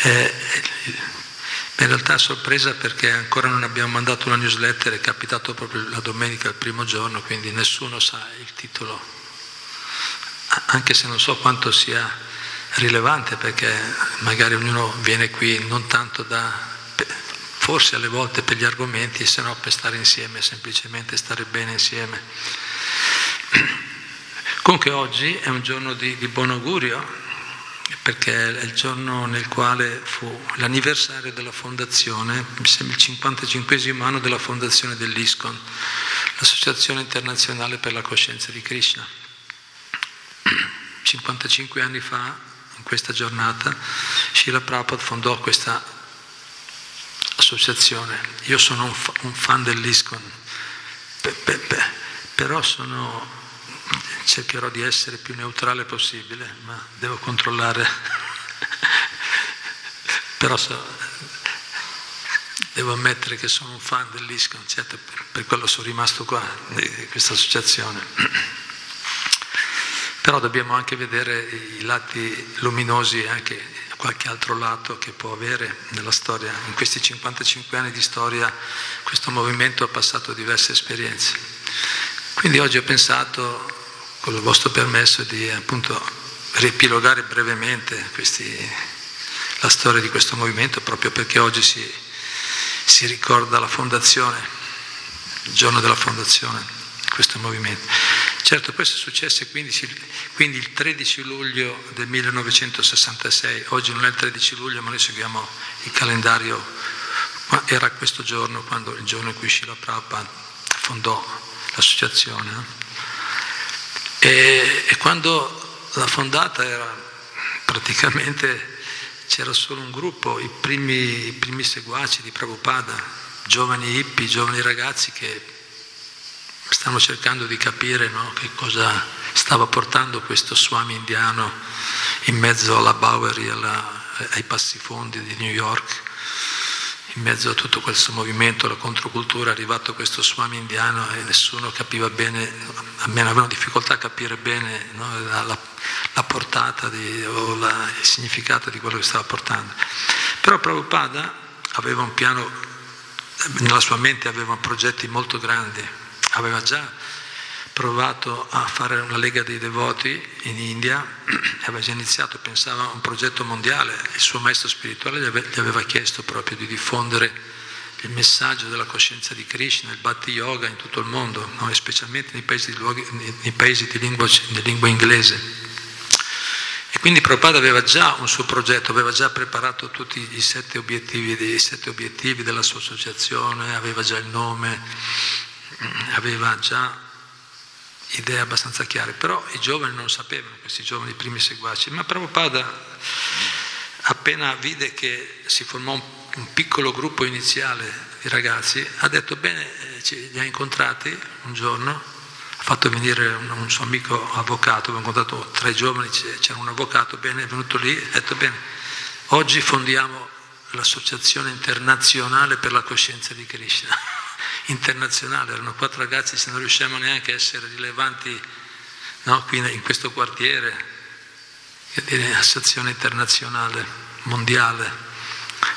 è in realtà è sorpresa perché ancora non abbiamo mandato una newsletter, è capitato proprio la domenica, il primo giorno, quindi nessuno sa il titolo, anche se non so quanto sia rilevante perché magari ognuno viene qui non tanto da, forse alle volte per gli argomenti, se no per stare insieme, semplicemente stare bene insieme. Comunque oggi è un giorno di, di buon augurio perché è il giorno nel quale fu l'anniversario della fondazione, mi sembra il 55 anno della fondazione dell'ISCON, l'Associazione Internazionale per la Coscienza di Krishna. 55 anni fa, in questa giornata, Srila Prabhupada fondò questa associazione. Io sono un, fa- un fan dell'ISCON, pe- pe- pe- però sono cercherò di essere più neutrale possibile, ma devo controllare. Però so, devo ammettere che sono un fan dell'ISCON, certo, per, quello sono rimasto qua, di questa associazione. Però dobbiamo anche vedere i lati luminosi e anche qualche altro lato che può avere nella storia. In questi 55 anni di storia questo movimento ha passato diverse esperienze. Quindi oggi ho pensato con il vostro permesso di appunto riepilogare brevemente questi, la storia di questo movimento, proprio perché oggi si, si ricorda la fondazione, il giorno della fondazione di questo movimento. Certo, questo è successo quindi, quindi il 13 luglio del 1966, oggi non è il 13 luglio, ma noi seguiamo il calendario, era questo giorno, quando, il giorno in cui Shila Prabhupada fondò l'associazione. E, e quando l'ha fondata era praticamente c'era solo un gruppo, i primi, i primi seguaci di Prabhupada, giovani hippie, giovani ragazzi che stanno cercando di capire no, che cosa stava portando questo Swami indiano in mezzo alla Bowery, alla, ai passifondi di New York in mezzo a tutto questo movimento, la controcultura, è arrivato questo Swami indiano e nessuno capiva bene, almeno avevano difficoltà a capire bene no, la, la, portata di, o la, il significato di quello che stava portando. Però Prabhupada aveva un piano, nella sua mente aveva progetti molto grandi, aveva già provato a fare una lega dei devoti in India, aveva già iniziato, pensava a un progetto mondiale, il suo maestro spirituale gli aveva chiesto proprio di diffondere il messaggio della coscienza di Krishna, il Bhatti Yoga in tutto il mondo, no? specialmente nei paesi, di, luoghi, nei paesi di, lingua, di lingua inglese. E quindi Prabhupada aveva già un suo progetto, aveva già preparato tutti i sette obiettivi, i sette obiettivi della sua associazione, aveva già il nome, aveva già idee abbastanza chiare, però i giovani non sapevano, questi giovani primi seguaci, ma Prabhupada appena vide che si formò un, un piccolo gruppo iniziale di ragazzi, ha detto bene, eh, li ha incontrati un giorno, ha fatto venire un, un suo amico avvocato, abbiamo incontrato tre giovani, c'era un avvocato, bene, è venuto lì, ha detto bene, oggi fondiamo l'associazione internazionale per la coscienza di Krishna internazionale, erano quattro ragazzi, se non riusciamo neanche a essere rilevanti no, qui in questo quartiere, che dire associazione internazionale, mondiale.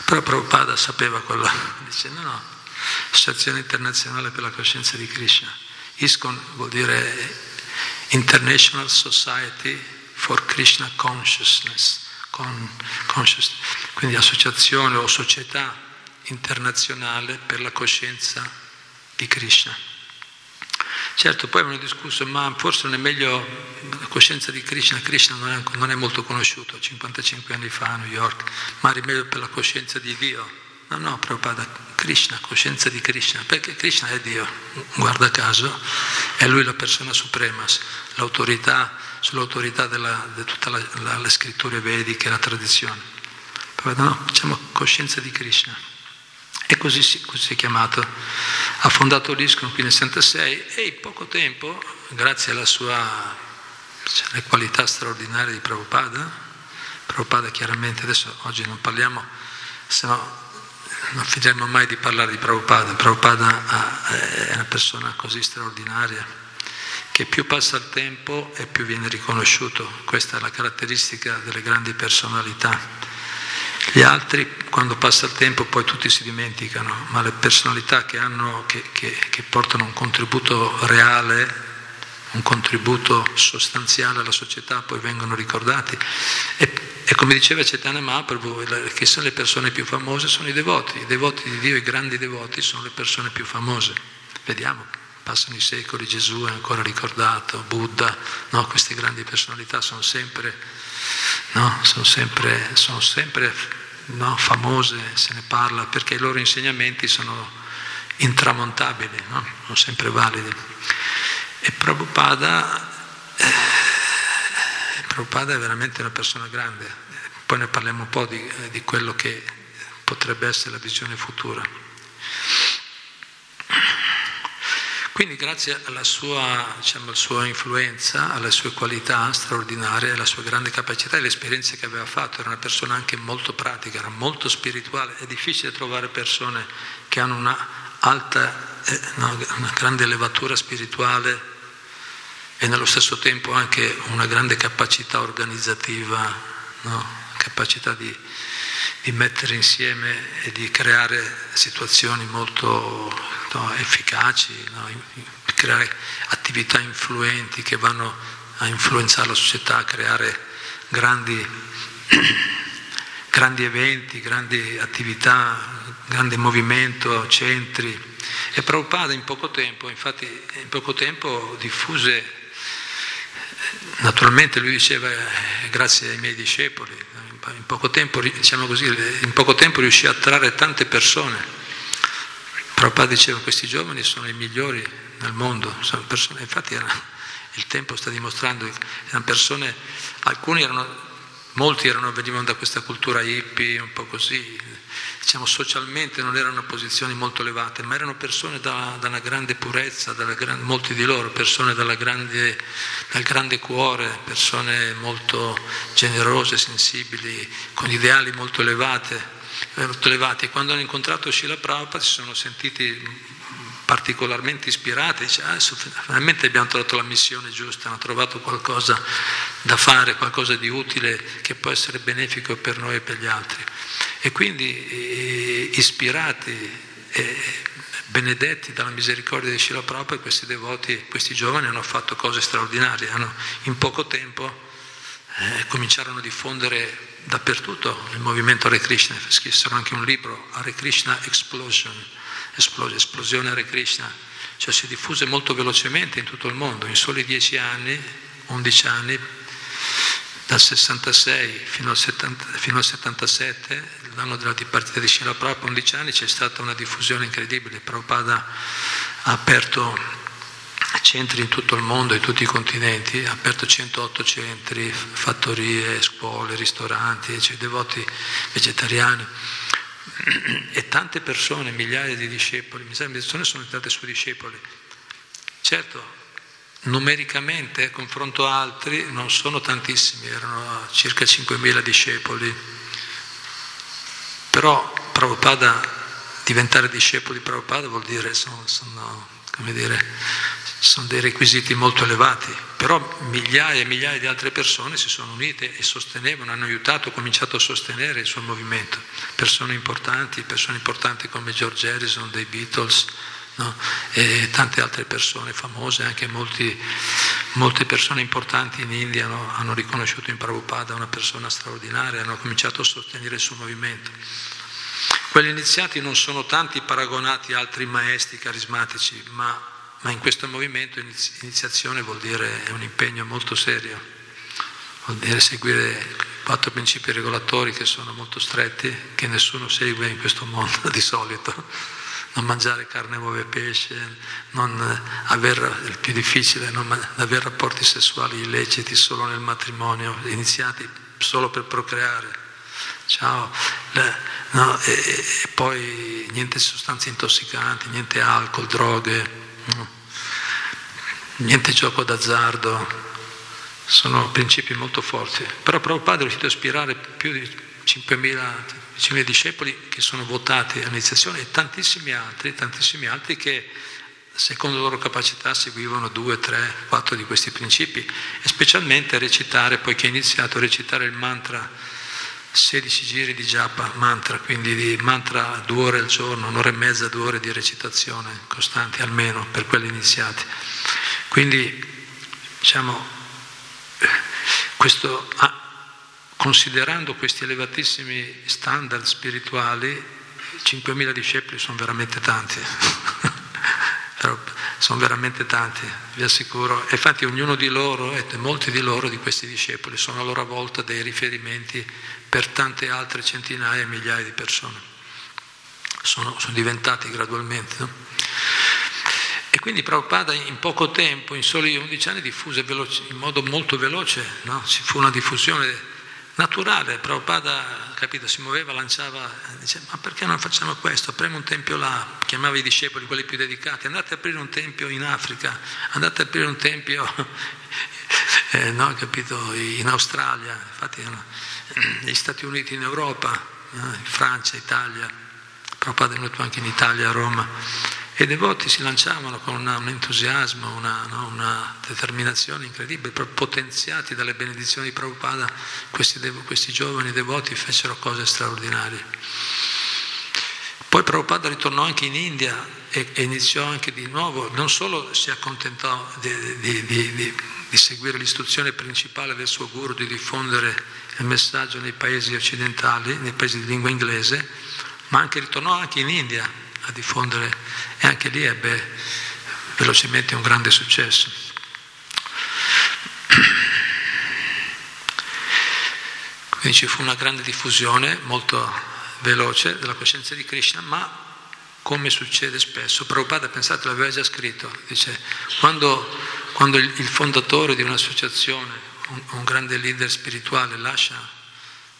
Però Prabhupada sapeva quello, dice no, no, associazione internazionale per la coscienza di Krishna. ISKCON vuol dire International Society for Krishna Consciousness, con, consciousness. quindi associazione o società internazionale per la coscienza di Krishna. Certo, poi avevano discusso, ma forse non è meglio la coscienza di Krishna, Krishna non è, non è molto conosciuto, 55 anni fa a New York, ma è meglio per la coscienza di Dio, No, no, Prabhupada, Krishna, coscienza di Krishna, perché Krishna è Dio, guarda caso, è Lui la persona suprema, l'autorità, sull'autorità di tutte le scritture vediche, la tradizione. Prabhupada, no, facciamo coscienza di Krishna. E così si, così si è chiamato. Ha fondato l'ISKCON qui nel 66 e in poco tempo, grazie alla sua cioè, qualità straordinarie di Prabhupada, Prabhupada chiaramente, adesso oggi non parliamo, se no non finiremo mai di parlare di Prabhupada. Prabhupada è una persona così straordinaria che più passa il tempo e più viene riconosciuto. Questa è la caratteristica delle grandi personalità. Gli altri, quando passa il tempo, poi tutti si dimenticano, ma le personalità che, hanno, che, che, che portano un contributo reale un contributo sostanziale alla società, poi vengono ricordati. E, e come diceva Chaitanya Mahaprabhu, che sono le persone più famose sono i devoti, i devoti di Dio, i grandi devoti sono le persone più famose. Vediamo, passano i secoli, Gesù è ancora ricordato, Buddha, no? queste grandi personalità sono sempre, no? sono sempre, sono sempre no? famose, se ne parla, perché i loro insegnamenti sono intramontabili, sono sempre validi. E Prabhupada, eh, Prabhupada è veramente una persona grande, poi ne parliamo un po' di, di quello che potrebbe essere la visione futura. Quindi grazie alla sua, diciamo, alla sua, influenza, alle sue qualità straordinarie, alla sua grande capacità e alle esperienze che aveva fatto, era una persona anche molto pratica, era molto spirituale, è difficile trovare persone che hanno una alta, eh, una grande elevatura spirituale e nello stesso tempo anche una grande capacità organizzativa, no? capacità di, di, mettere insieme e di creare situazioni molto no, efficaci, no? creare attività influenti che vanno a influenzare la società, a creare grandi, grandi eventi, grandi attività, grande movimento, centri. E Prabhupada in poco tempo, infatti in poco tempo diffuse Naturalmente lui diceva eh, grazie ai miei discepoli, in poco, tempo, diciamo così, in poco tempo riuscì a attrarre tante persone. Prabhupada diceva questi giovani sono i migliori nel mondo, persone, infatti era, il tempo sta dimostrando, erano persone, alcuni erano Molti erano, venivano da questa cultura hippie, un po' così, diciamo socialmente non erano posizioni molto elevate, ma erano persone da, da una grande purezza, gran, molti di loro, persone grande, dal grande cuore, persone molto generose, sensibili, con ideali molto elevate, molto elevati. Quando hanno incontrato Shila Prabhupada si sono sentiti particolarmente ispirati, dice ah, finalmente abbiamo trovato la missione giusta, hanno trovato qualcosa da fare, qualcosa di utile che può essere benefico per noi e per gli altri. E quindi eh, ispirati e benedetti dalla misericordia di Shila Prabhupada, questi devoti, questi giovani hanno fatto cose straordinarie, hanno in poco tempo eh, cominciarono a diffondere dappertutto il movimento Hare Krishna, scrissero anche un libro, Hare Krishna Explosion, esplosione Hare Krishna, cioè si diffuse molto velocemente in tutto il mondo, in soli dieci anni, undici anni, dal 66 fino al, 70, fino al 77, l'anno della dipartita di Srila Prabhupada, 11 anni, c'è stata una diffusione incredibile. Prabhupada ha aperto centri in tutto il mondo, in tutti i continenti, ha aperto 108 centri, fattorie, scuole, ristoranti, cioè devoti vegetariani e tante persone, migliaia di discepoli, migliaia di persone sono diventate suoi discepoli. Certo, numericamente, a confronto altri, non sono tantissimi, erano circa 5.000 discepoli, però Prabhupada, diventare discepoli di Prabhupada vuol dire, sono, sono dire, sono dei requisiti molto elevati, però migliaia e migliaia di altre persone si sono unite e sostenevano, hanno aiutato, hanno cominciato a sostenere il suo movimento, persone importanti, persone importanti come George Harrison dei Beatles no? e tante altre persone famose, anche molti, molte persone importanti in India no? hanno riconosciuto in Prabhupada una persona straordinaria, hanno cominciato a sostenere il suo movimento. Quelli iniziati non sono tanti paragonati a altri maestri carismatici, ma ma in questo movimento iniziazione vuol dire è un impegno molto serio, vuol dire seguire quattro principi regolatori che sono molto stretti, che nessuno segue in questo mondo di solito. Non mangiare carne, uova e pesce, non aver, il più difficile, non avere rapporti sessuali illeciti solo nel matrimonio, iniziati solo per procreare. Ciao. No, e, e, poi niente sostanze intossicanti, niente alcol, droghe, niente gioco d'azzardo, sono principi molto forti. Però Prabhupada è riuscito a ispirare più di 5.000, discepoli che sono votati all'iniziazione e tantissimi altri, tantissimi altri che secondo le loro capacità seguivano due, tre, quattro di questi principi e specialmente recitare, poi che ha iniziato a recitare il mantra 16 giri di japa, mantra, quindi di mantra due ore al giorno, un'ora e mezza, due ore di recitazione costanti almeno per quelli iniziati. Quindi diciamo questo, considerando questi elevatissimi standard spirituali, 5.000 discepoli sono veramente tanti, sono veramente tanti, vi assicuro. E infatti ognuno di loro, e molti di loro, di questi discepoli, sono a loro volta dei riferimenti per tante altre centinaia e migliaia di persone. Sono, sono diventati gradualmente. No? E quindi Prabhupada in poco tempo, in soli 11 anni, diffuse veloce, in modo molto veloce, no? ci fu una diffusione naturale. Prabhupada, capito, si muoveva, lanciava, diceva ma perché non facciamo questo? Apriamo un tempio là, chiamava i discepoli, quelli più dedicati, andate a aprire un tempio in Africa, andate a aprire un tempio eh, no, capito, in Australia, infatti negli Stati Uniti, in Europa, in Francia, Italia. Prabhupada è venuto anche in Italia, a Roma. E i devoti si lanciavano con una, un entusiasmo, una, no, una, determinazione incredibile, potenziati dalle benedizioni di Prabhupada, questi, devo, questi giovani devoti fecero cose straordinarie. Poi Prabhupada ritornò anche in India e, e iniziò anche di nuovo, non solo si accontentò di, di, di, di seguire l'istruzione principale del suo guru, di diffondere il messaggio nei paesi occidentali, nei paesi di lingua inglese, ma anche ritornò anche in India a diffondere e anche lì ebbe velocemente un grande successo. Quindi ci fu una grande diffusione molto veloce della coscienza di Krishna, ma come succede spesso, Prabhupada, pensate, l'aveva già scritto, dice, quando, quando il, fondatore di un'associazione, un, un, grande leader spirituale lascia,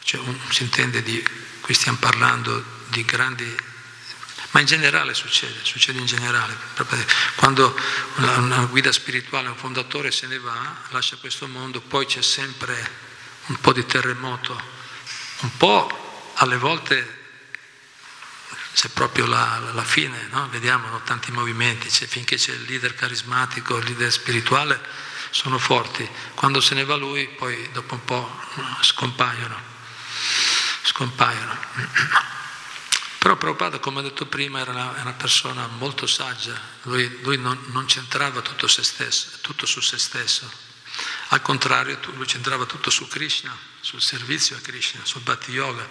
cioè un, si intende di, qui stiamo parlando di grandi ma in generale succede, succede in generale. Quando una guida spirituale, un fondatore se ne va, lascia questo mondo, poi c'è sempre un po' di terremoto, un po' alle volte c'è proprio la, la fine, no? vediamo no? tanti movimenti, c'è, finché c'è il leader carismatico, il leader spirituale, sono forti, quando se ne va lui poi dopo un po' scompaiono, scompaiono. Però Prabhupada, come ho detto prima, era una, una persona molto saggia, lui, lui non, non, centrava tutto, stesso, tutto, su se stesso, al contrario lui centrava tutto su Krishna, sul servizio a Krishna, sul Bhatti Yoga.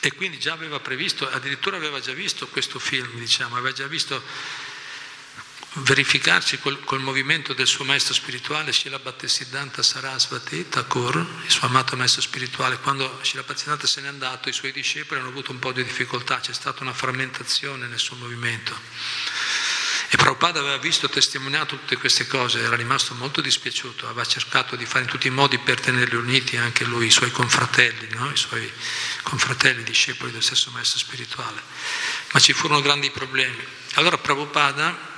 E quindi già aveva previsto, addirittura aveva già visto questo film, diciamo, aveva già visto verificarci col, col, movimento del suo maestro spirituale, Shila Bhattisiddhanta Sarasvati Thakur, il suo amato maestro spirituale. Quando Shila Bhattisiddhanta se n'è andato, i suoi discepoli hanno avuto un po' di difficoltà, c'è stata una frammentazione nel suo movimento. E Prabhupada aveva visto, testimoniato tutte queste cose, era rimasto molto dispiaciuto, aveva cercato di fare in tutti i modi per tenerli uniti anche lui, i suoi confratelli, no? i suoi confratelli, discepoli del stesso maestro spirituale. Ma ci furono grandi problemi. Allora Prabhupada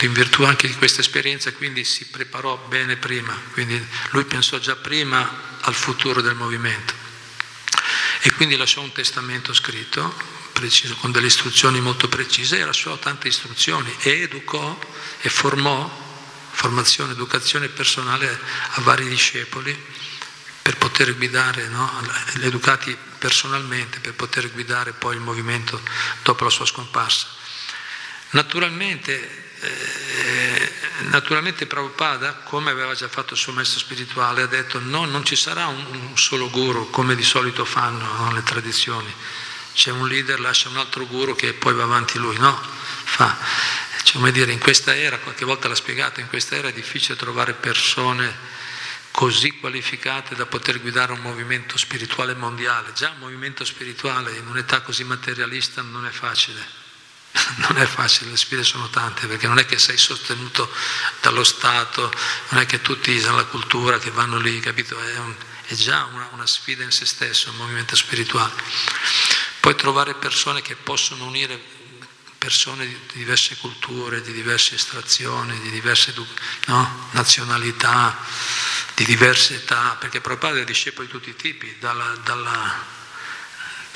in virtù anche di questa esperienza, quindi si preparò bene prima, quindi lui pensò già prima al futuro del movimento e quindi lasciò un testamento scritto, preciso, con delle istruzioni molto precise e lasciò tante istruzioni e educò e formò formazione, educazione personale a vari discepoli per poter guidare, no? educati personalmente, per poter guidare poi il movimento dopo la sua scomparsa. Naturalmente naturalmente Prabhupada, come aveva già fatto il suo maestro spirituale, ha detto no, non ci sarà un, un solo guru come di solito fanno no, le tradizioni. C'è un leader, lascia un altro guru che poi va avanti lui, no? Fa, cioè, come dire, in questa era, qualche volta l'ha spiegato, in questa era è difficile trovare persone così qualificate da poter guidare un movimento spirituale mondiale. Già un movimento spirituale in un'età così materialista non è facile. Non è facile, le sfide sono tante, perché non è che sei sostenuto dallo Stato, non è che tutti la cultura, che vanno lì, capito? È, un, è già una, una sfida in se stesso, un movimento spirituale. Poi trovare persone che possono unire persone di diverse culture, di diverse estrazioni, di diverse no? nazionalità, di diverse età, perché Prabhupada è discepolo di tutti i tipi, dalla, dalla,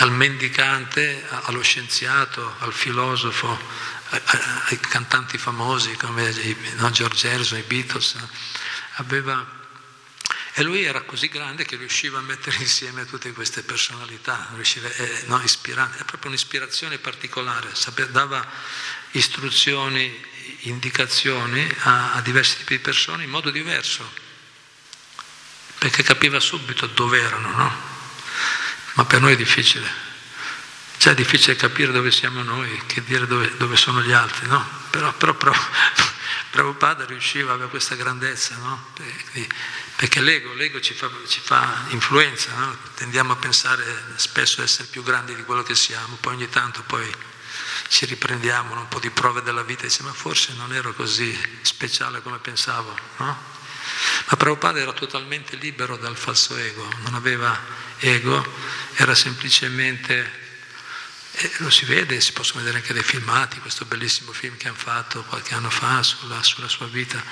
dal mendicante allo scienziato, al filosofo, ai cantanti famosi come George Harrison, i Beatles. Aveva e lui era così grande che riusciva a mettere insieme tutte queste personalità, riusciva, eh, no, ispirante, è proprio un'ispirazione particolare, dava istruzioni, indicazioni a, a diversi tipi di persone in modo diverso, perché capiva subito dove erano, no? Ma per noi è difficile. Già è difficile capire dove siamo noi, che dire dove, dove sono gli altri, no? Però, però, però Prabhupada riusciva, aveva questa grandezza, no? Perché l'ego, l'ego ci, fa, ci fa influenza, no? tendiamo a pensare spesso di essere più grandi di quello che siamo, poi ogni tanto poi ci riprendiamo un po' di prove della vita e diciamo ma forse non ero così speciale come pensavo. No? Ma Prabhupada era totalmente libero dal falso ego, non aveva ego, era semplicemente e lo si vede, si possono vedere anche dei filmati, questo bellissimo film che hanno fatto qualche anno fa sulla, sulla sua vita.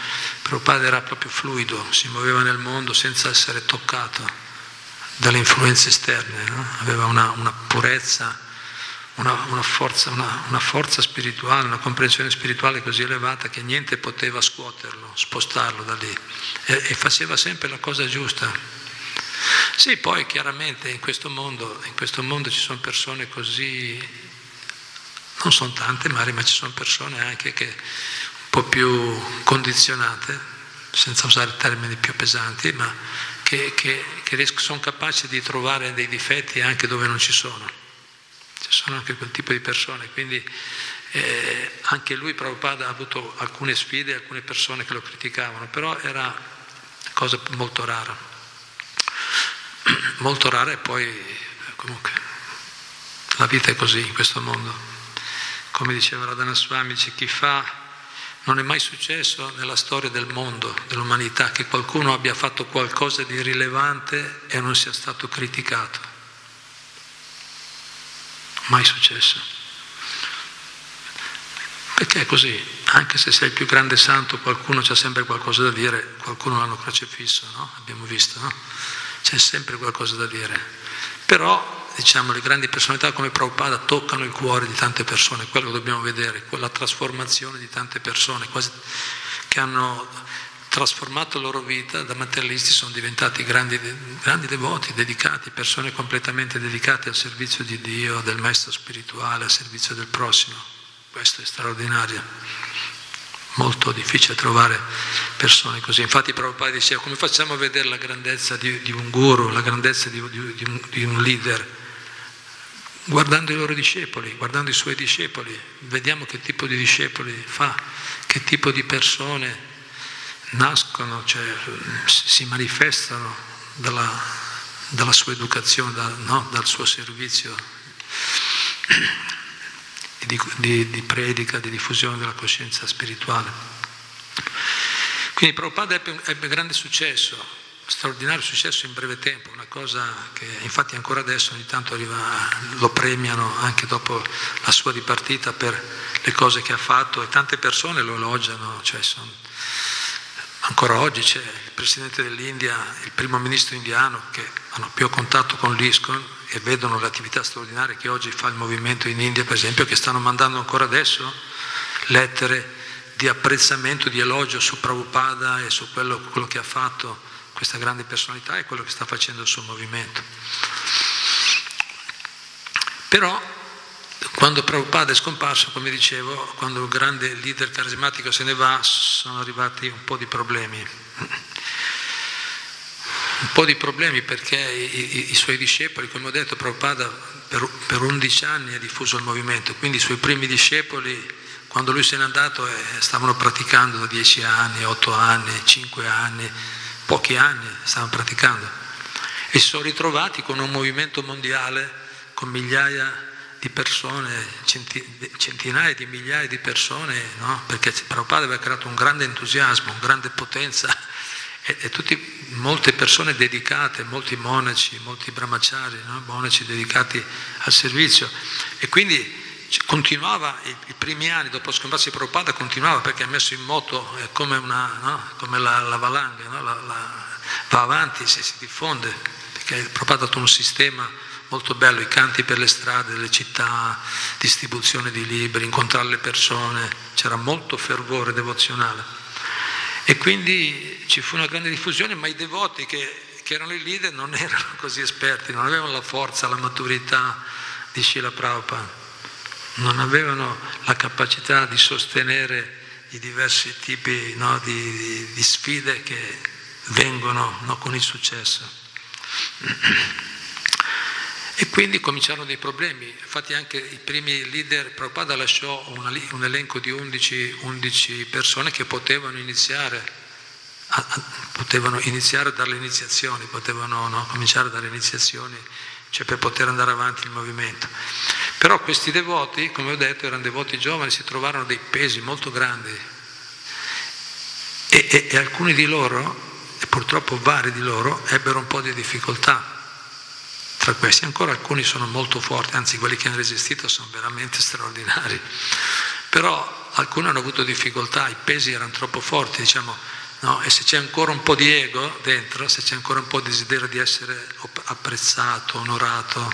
Prabhupada era proprio fluido, si muoveva nel mondo senza essere toccato dalle influenze esterne, no? aveva una, una purezza, una, una, forza, una, forza, spirituale, una comprensione spirituale così elevata che niente poteva scuoterlo, spostarlo da lì e, e faceva sempre la cosa giusta. Sì, poi chiaramente in questo mondo, in questo mondo ci sono persone così, non sono tante magari, ma ci sono persone anche che un po' più condizionate, senza usare termini più pesanti, ma che, che, che sono capaci di trovare dei difetti anche dove non ci sono. Ci sono anche quel tipo di persone, quindi eh, anche lui Prabhupada ha avuto alcune sfide, alcune persone che lo criticavano, però era cosa molto rara molto rara e poi comunque la vita è così in questo mondo. Come diceva Radhana Swami, c'è chi fa, non è mai successo nella storia del mondo, dell'umanità, che qualcuno abbia fatto qualcosa di rilevante e non sia stato criticato. Mai successo. Perché è così, anche se sei il più grande santo, qualcuno c'ha sempre qualcosa da dire, qualcuno l'hanno crocefisso, no? Abbiamo visto, no? c'è sempre qualcosa da dire. Però, diciamo, le grandi personalità come Prabhupada toccano il cuore di tante persone, quello che dobbiamo vedere, quella trasformazione di tante persone quasi, che hanno trasformato la loro vita, da materialisti sono diventati grandi, grandi devoti, dedicati, persone completamente dedicate al servizio di Dio, del maestro spirituale, al servizio del prossimo. Questo è straordinario molto difficile trovare persone così. Infatti Prabhupada diceva come facciamo a vedere la grandezza di, di un guru, la grandezza di, di, un, di un leader? Guardando i loro discepoli, guardando i suoi discepoli, vediamo che tipo di discepoli fa, che tipo di persone nascono, cioè si manifestano dalla, dalla sua educazione, da, no? dal suo servizio di, di, di predica, di diffusione della coscienza spirituale. Quindi Prabhupada ebbe, ebbe grande successo, straordinario successo in breve tempo, una cosa che infatti ancora adesso ogni tanto arriva, lo premiano anche dopo la sua dipartita per le cose che ha fatto e tante persone lo elogiano, cioè sono, ancora oggi c'è il presidente dell'India, il primo ministro indiano che hanno più contatto con l'ISCON e vedono le attività straordinarie che oggi fa il movimento in India, per esempio, che stanno mandando ancora adesso lettere di apprezzamento, di elogio su Prabhupada e su quello, quello che ha fatto questa grande personalità e quello che sta facendo il suo movimento. Però quando Prabhupada è scomparso, come dicevo, quando il grande leader carismatico se ne va, sono arrivati un po' di problemi. Un po' di problemi perché i, i, i suoi discepoli, come ho detto, Prabhupada per, per 11 anni ha diffuso il movimento, quindi i suoi primi discepoli, quando lui se n'è andato, eh, stavano praticando da 10 anni, 8 anni, 5 anni, pochi anni stavano praticando. E si sono ritrovati con un movimento mondiale con migliaia di persone, centinaia di migliaia di persone, no? perché Prabhupada aveva creato un grande entusiasmo, una grande potenza e, e tutti, molte persone dedicate, molti monaci, molti brahmachari, no? monaci dedicati al servizio e quindi continuava i, i primi anni dopo scomparsa di Prabhupada continuava perché ha messo in moto è come, una, no? come la, la valanga la, la, va avanti se si diffonde perché Prabhupada ha dato un sistema molto bello i canti per le strade delle città distribuzione di libri incontrare le persone c'era molto fervore devozionale e quindi ci fu una grande diffusione ma i devoti che, che erano i leader non erano così esperti non avevano la forza la maturità di Srila Prabhupada non avevano la capacità di sostenere i diversi tipi no, di, di, di, sfide che vengono no, con il successo. E quindi cominciarono dei problemi, infatti anche i primi leader, Prabhupada lasciò un elenco di 11, 11, persone che potevano iniziare, a, a, potevano iniziare a iniziazioni, potevano no, cominciare dare iniziazioni, cioè per poter andare avanti il movimento. Però questi devoti, come ho detto, erano devoti giovani, si trovarono dei pesi molto grandi. E, e, e alcuni di loro, e purtroppo vari di loro, ebbero un po' di difficoltà tra questi. Ancora alcuni sono molto forti, anzi quelli che hanno resistito sono veramente straordinari. Però alcuni hanno avuto difficoltà, i pesi erano troppo forti, diciamo, no? e se c'è ancora un po' di ego dentro, se c'è ancora un po' di desiderio di essere apprezzato, onorato,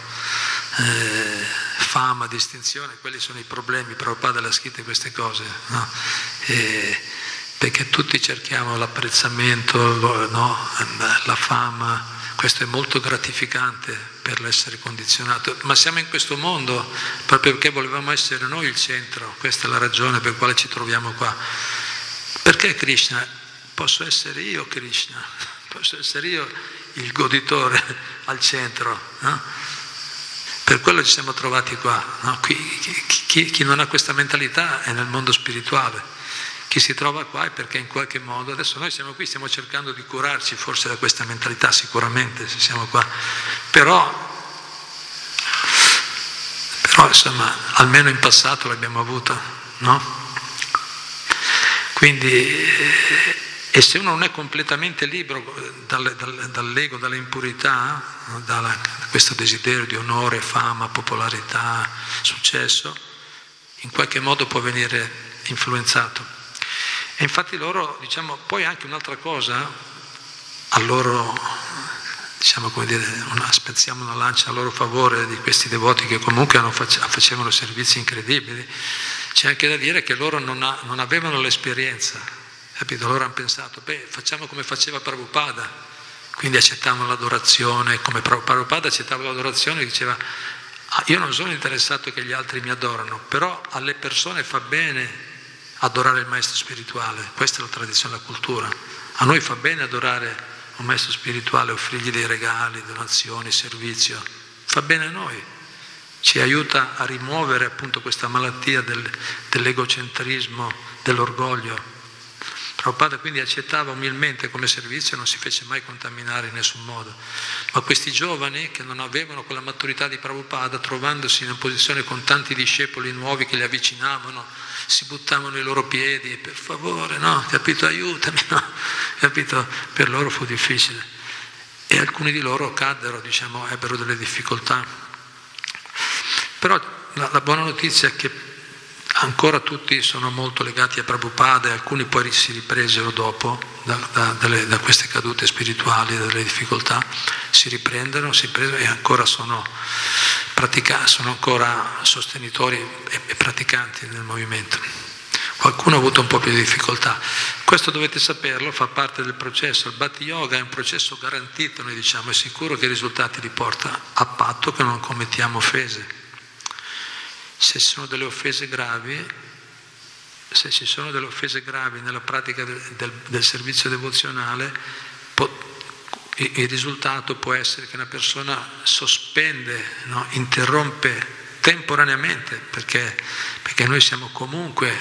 eh, fama, distinzione, quelli sono i problemi, Prabhupada l'ha scritto queste cose, no? e, perché tutti cerchiamo l'apprezzamento, no? la fama, questo è molto gratificante per l'essere condizionato, ma siamo in questo mondo proprio perché volevamo essere noi il centro, questa è la ragione per la quale ci troviamo qua. Perché Krishna? Posso essere io Krishna, posso essere io il goditore al centro. No? Per quello ci siamo trovati qua. No? Qui, chi, chi, non ha questa mentalità è nel mondo spirituale. Chi si trova qua è perché in qualche modo, adesso noi siamo qui, stiamo cercando di curarci forse da questa mentalità, sicuramente se siamo qua, però, però insomma, almeno in passato l'abbiamo avuta, no? Quindi e se uno non è completamente libero dal, dal, dall'ego, dalle impurità, da questo desiderio di onore, fama, popolarità, successo, in qualche modo può venire influenzato. E infatti loro, diciamo, poi anche un'altra cosa, a loro, diciamo come dire, una, spezziamo una lancia a loro favore di questi devoti che comunque facevano servizi incredibili, c'è anche da dire che loro non, ha, non avevano l'esperienza Capito? Loro hanno pensato, beh, facciamo come faceva Prabhupada, quindi accettavano l'adorazione, come Prabhupada accettava l'adorazione, diceva, ah, io non sono interessato che gli altri mi adorano, però alle persone fa bene adorare il maestro spirituale, questa è la tradizione, la cultura. A noi fa bene adorare un maestro spirituale, offrirgli dei regali, donazioni, servizio, fa bene a noi, ci aiuta a rimuovere appunto questa malattia del, dell'egocentrismo, dell'orgoglio. Prabhupada quindi accettava umilmente come servizio e non si fece mai contaminare in nessun modo. Ma questi giovani che non avevano quella maturità di Prabhupada, trovandosi in posizione con tanti discepoli nuovi che li avvicinavano, si buttavano ai loro piedi, per favore, no, capito, aiutami, no, capito, per loro fu difficile. E alcuni di loro caddero, diciamo, ebbero delle difficoltà. Però la, la buona notizia è che ancora tutti sono molto legati a Prabhupada e alcuni poi si ripresero dopo da, da, dalle, da queste cadute spirituali, dalle difficoltà, si riprendono si e ancora sono, pratica, sono ancora sostenitori e, e praticanti del movimento. Qualcuno ha avuto un po' più di difficoltà. Questo dovete saperlo, fa parte del processo. Il Bhatti Yoga è un processo garantito, noi diciamo, è sicuro che i risultati li porta a patto che non commettiamo offese se sono delle offese gravi, se ci sono delle offese gravi nella pratica del, del, del servizio devozionale, po- il risultato può essere che una persona sospende, no? interrompe temporaneamente, perché, perché, noi siamo comunque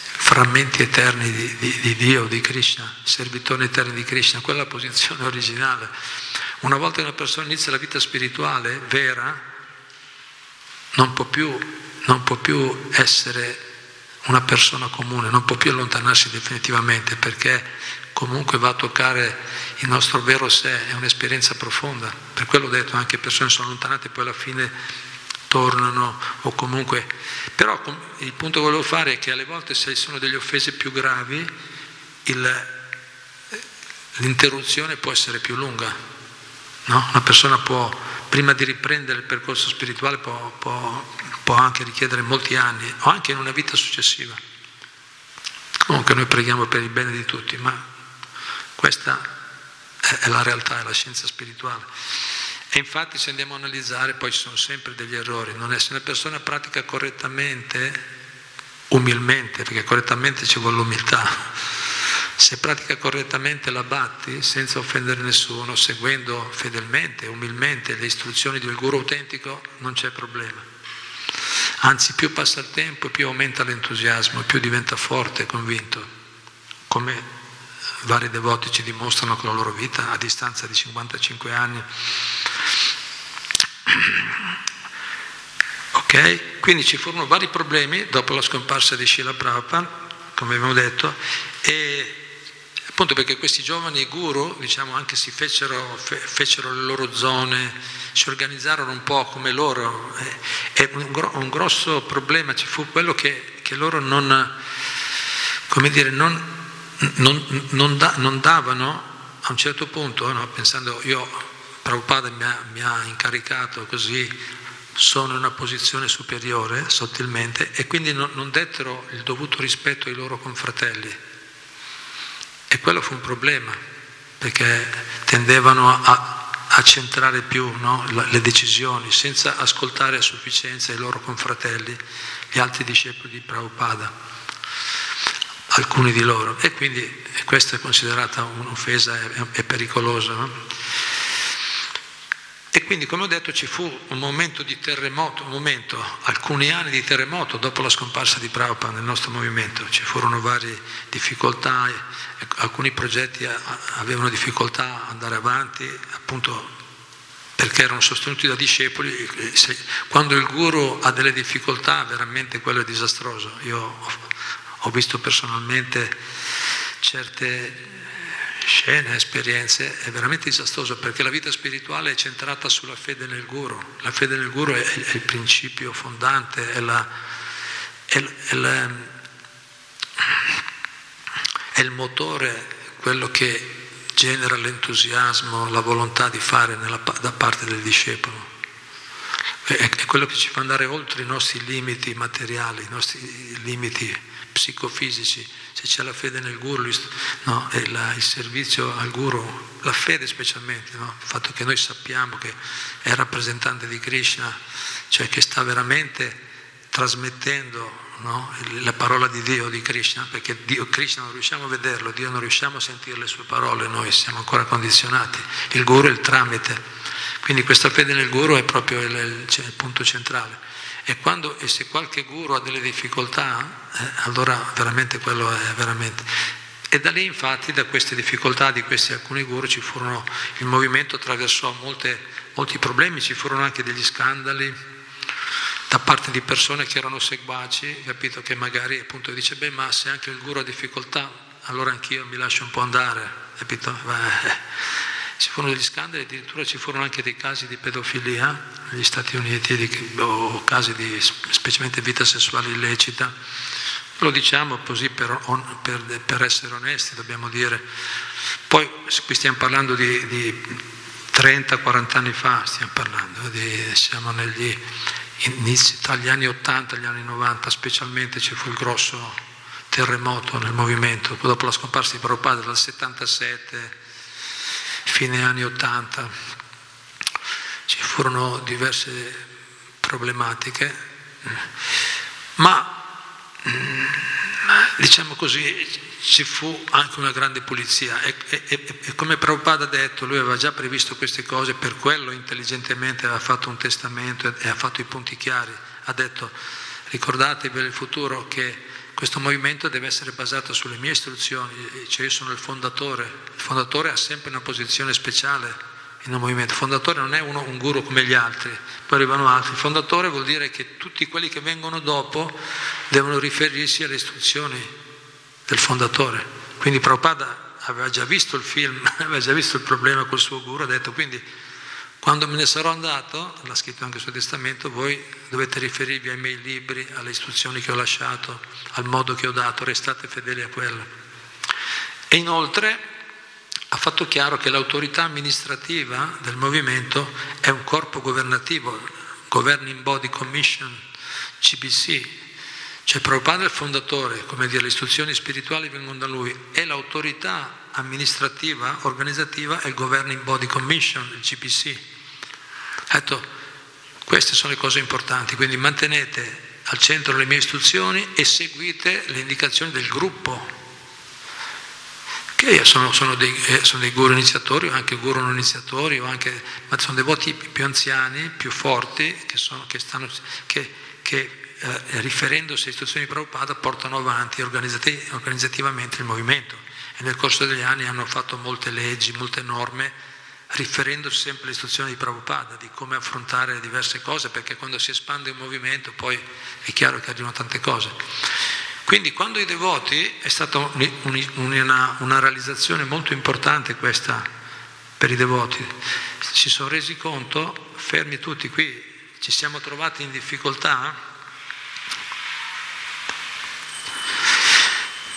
frammenti eterni di, di, di Dio, di Krishna, servitori eterni di Krishna, quella è la posizione originale. Una volta che una persona inizia la vita spirituale vera, non può più, non può più essere una persona comune, non può più allontanarsi definitivamente perché comunque va a toccare il nostro vero sé, è un'esperienza profonda. Per quello ho detto anche persone sono allontanate e poi alla fine tornano o comunque... Però il punto che volevo fare è che alle volte se sono delle offese più gravi il, l'interruzione può essere più lunga. No? Una persona può, prima di riprendere il percorso spirituale, può, può, può anche richiedere molti anni o anche in una vita successiva. Comunque noi preghiamo per il bene di tutti, ma questa è la realtà, è la scienza spirituale. E infatti se andiamo a analizzare poi ci sono sempre degli errori, non è se una persona pratica correttamente, umilmente, perché correttamente ci vuole l'umiltà, se pratica correttamente la batti senza offendere nessuno, seguendo fedelmente, umilmente le istruzioni del guru autentico, non c'è problema. Anzi, più passa il tempo, più aumenta l'entusiasmo, più diventa forte e convinto, come vari devoti ci dimostrano con la loro vita a distanza di 55 anni. Ok? Quindi ci furono vari problemi dopo la scomparsa di Shila Prabhupada, come abbiamo detto, e appunto perché questi giovani guru, diciamo, anche si fecero, fe, fecero le loro zone, si organizzarono un po' come loro, e un, un grosso problema ci fu quello che, che loro non, come dire, non, non, non, da, non davano a un certo punto, no, pensando io Prabhupada mi ha, mi ha incaricato così, sono in una posizione superiore sottilmente e quindi non, non, dettero il dovuto rispetto ai loro confratelli. E quello fu un problema, perché tendevano a, a centrare più no, le decisioni senza ascoltare a sufficienza i loro confratelli, gli altri discepoli di Prabhupada, alcuni di loro. E quindi questa è considerata un'offesa e pericolosa. No? E quindi, come ho detto, ci fu un momento di terremoto, un momento, alcuni anni di terremoto dopo la scomparsa di Prabhupada nel nostro movimento. Ci furono varie difficoltà, alcuni progetti avevano difficoltà ad andare avanti, appunto perché erano sostenuti da discepoli. Quando il guru ha delle difficoltà, veramente quello è disastroso. Io ho visto personalmente certe scene, esperienze, è veramente disastroso perché la vita spirituale è centrata sulla fede nel guru. La fede nel guru è, è il principio fondante, è, la, è, la, è il motore, quello che genera l'entusiasmo, la volontà di fare nella, da parte del discepolo. È, quello che ci fa andare oltre i nostri limiti materiali, i nostri limiti psicofisici se c'è la fede nel guru, no, il servizio al guru, la fede specialmente, no? il fatto che noi sappiamo che è rappresentante di Krishna, cioè che sta veramente trasmettendo no? la parola di Dio, di Krishna, perché Dio, Krishna non riusciamo a vederlo, Dio non riusciamo a sentire le sue parole, noi siamo ancora condizionati, il guru è il tramite, quindi questa fede nel guru è proprio il, il, il punto centrale. E, quando, e se qualche guru ha delle difficoltà, eh, allora veramente quello è veramente. E da lì infatti, da queste difficoltà di questi alcuni guru, ci furono, il movimento attraversò molte, molti problemi, ci furono anche degli scandali da parte di persone che erano seguaci, capito che magari appunto dice, beh ma se anche il guru ha difficoltà, allora anch'io mi lascio un po' andare, capito? Beh, ci furono degli scandali, addirittura ci furono anche dei casi di pedofilia negli Stati Uniti di, o casi di specialmente vita sessuale illecita. Lo diciamo così per, per, per essere onesti, dobbiamo dire. Poi qui stiamo parlando di, di 30-40 anni fa, stiamo parlando, di, siamo negli inizi, tra gli anni 80 e gli anni 90, specialmente ci fu il grosso terremoto nel movimento, dopo la scomparsa di Prabhupada dal 77 fine anni 80 ci furono diverse problematiche, ma diciamo così ci fu anche una grande pulizia. E, e, e, come Prabhupada ha detto, lui aveva già previsto queste cose, per quello intelligentemente aveva fatto un testamento e, e ha fatto i punti chiari, ha detto ricordatevi per il futuro che questo movimento deve essere basato sulle mie istruzioni, cioè io sono il fondatore, il fondatore ha sempre una posizione speciale in un movimento, il fondatore non è uno, un guru come gli altri, poi arrivano altri, il fondatore vuol dire che tutti quelli che vengono dopo devono riferirsi alle istruzioni del fondatore, quindi Prabhupada aveva già visto il film, aveva già visto il problema col suo guru, ha detto quindi quando me ne sarò andato, l'ha scritto anche suo testamento, voi dovete riferirvi ai miei libri, alle istruzioni che ho lasciato, al modo che ho dato, restate fedeli a quello. E inoltre ha fatto chiaro che l'autorità amministrativa del movimento è un corpo governativo, Governing Body Commission, CBC, cioè Prabhupada è il fondatore, come dire, le istruzioni spirituali vengono da lui, e l'autorità amministrativa, organizzativa è il Governing Body Commission, il CPC. Detto, queste sono le cose importanti, quindi mantenete al centro le mie istruzioni e seguite le indicazioni del gruppo, che sono, sono, dei, eh, sono dei, guru iniziatori o anche guru non iniziatori, anche, ma sono devoti più anziani, più forti, che, sono, che, stanno, che, che eh, riferendosi alle istruzioni di Prabhupada portano avanti organizzativamente il movimento. E nel corso degli anni hanno fatto molte leggi, molte norme riferendosi sempre alle istruzioni di Prabhupada, di come affrontare diverse cose, perché quando si espande un movimento poi è chiaro che arrivano tante cose. Quindi quando i devoti è stata una, una realizzazione molto importante questa per i devoti, si sono resi conto, fermi tutti qui, ci siamo trovati in difficoltà,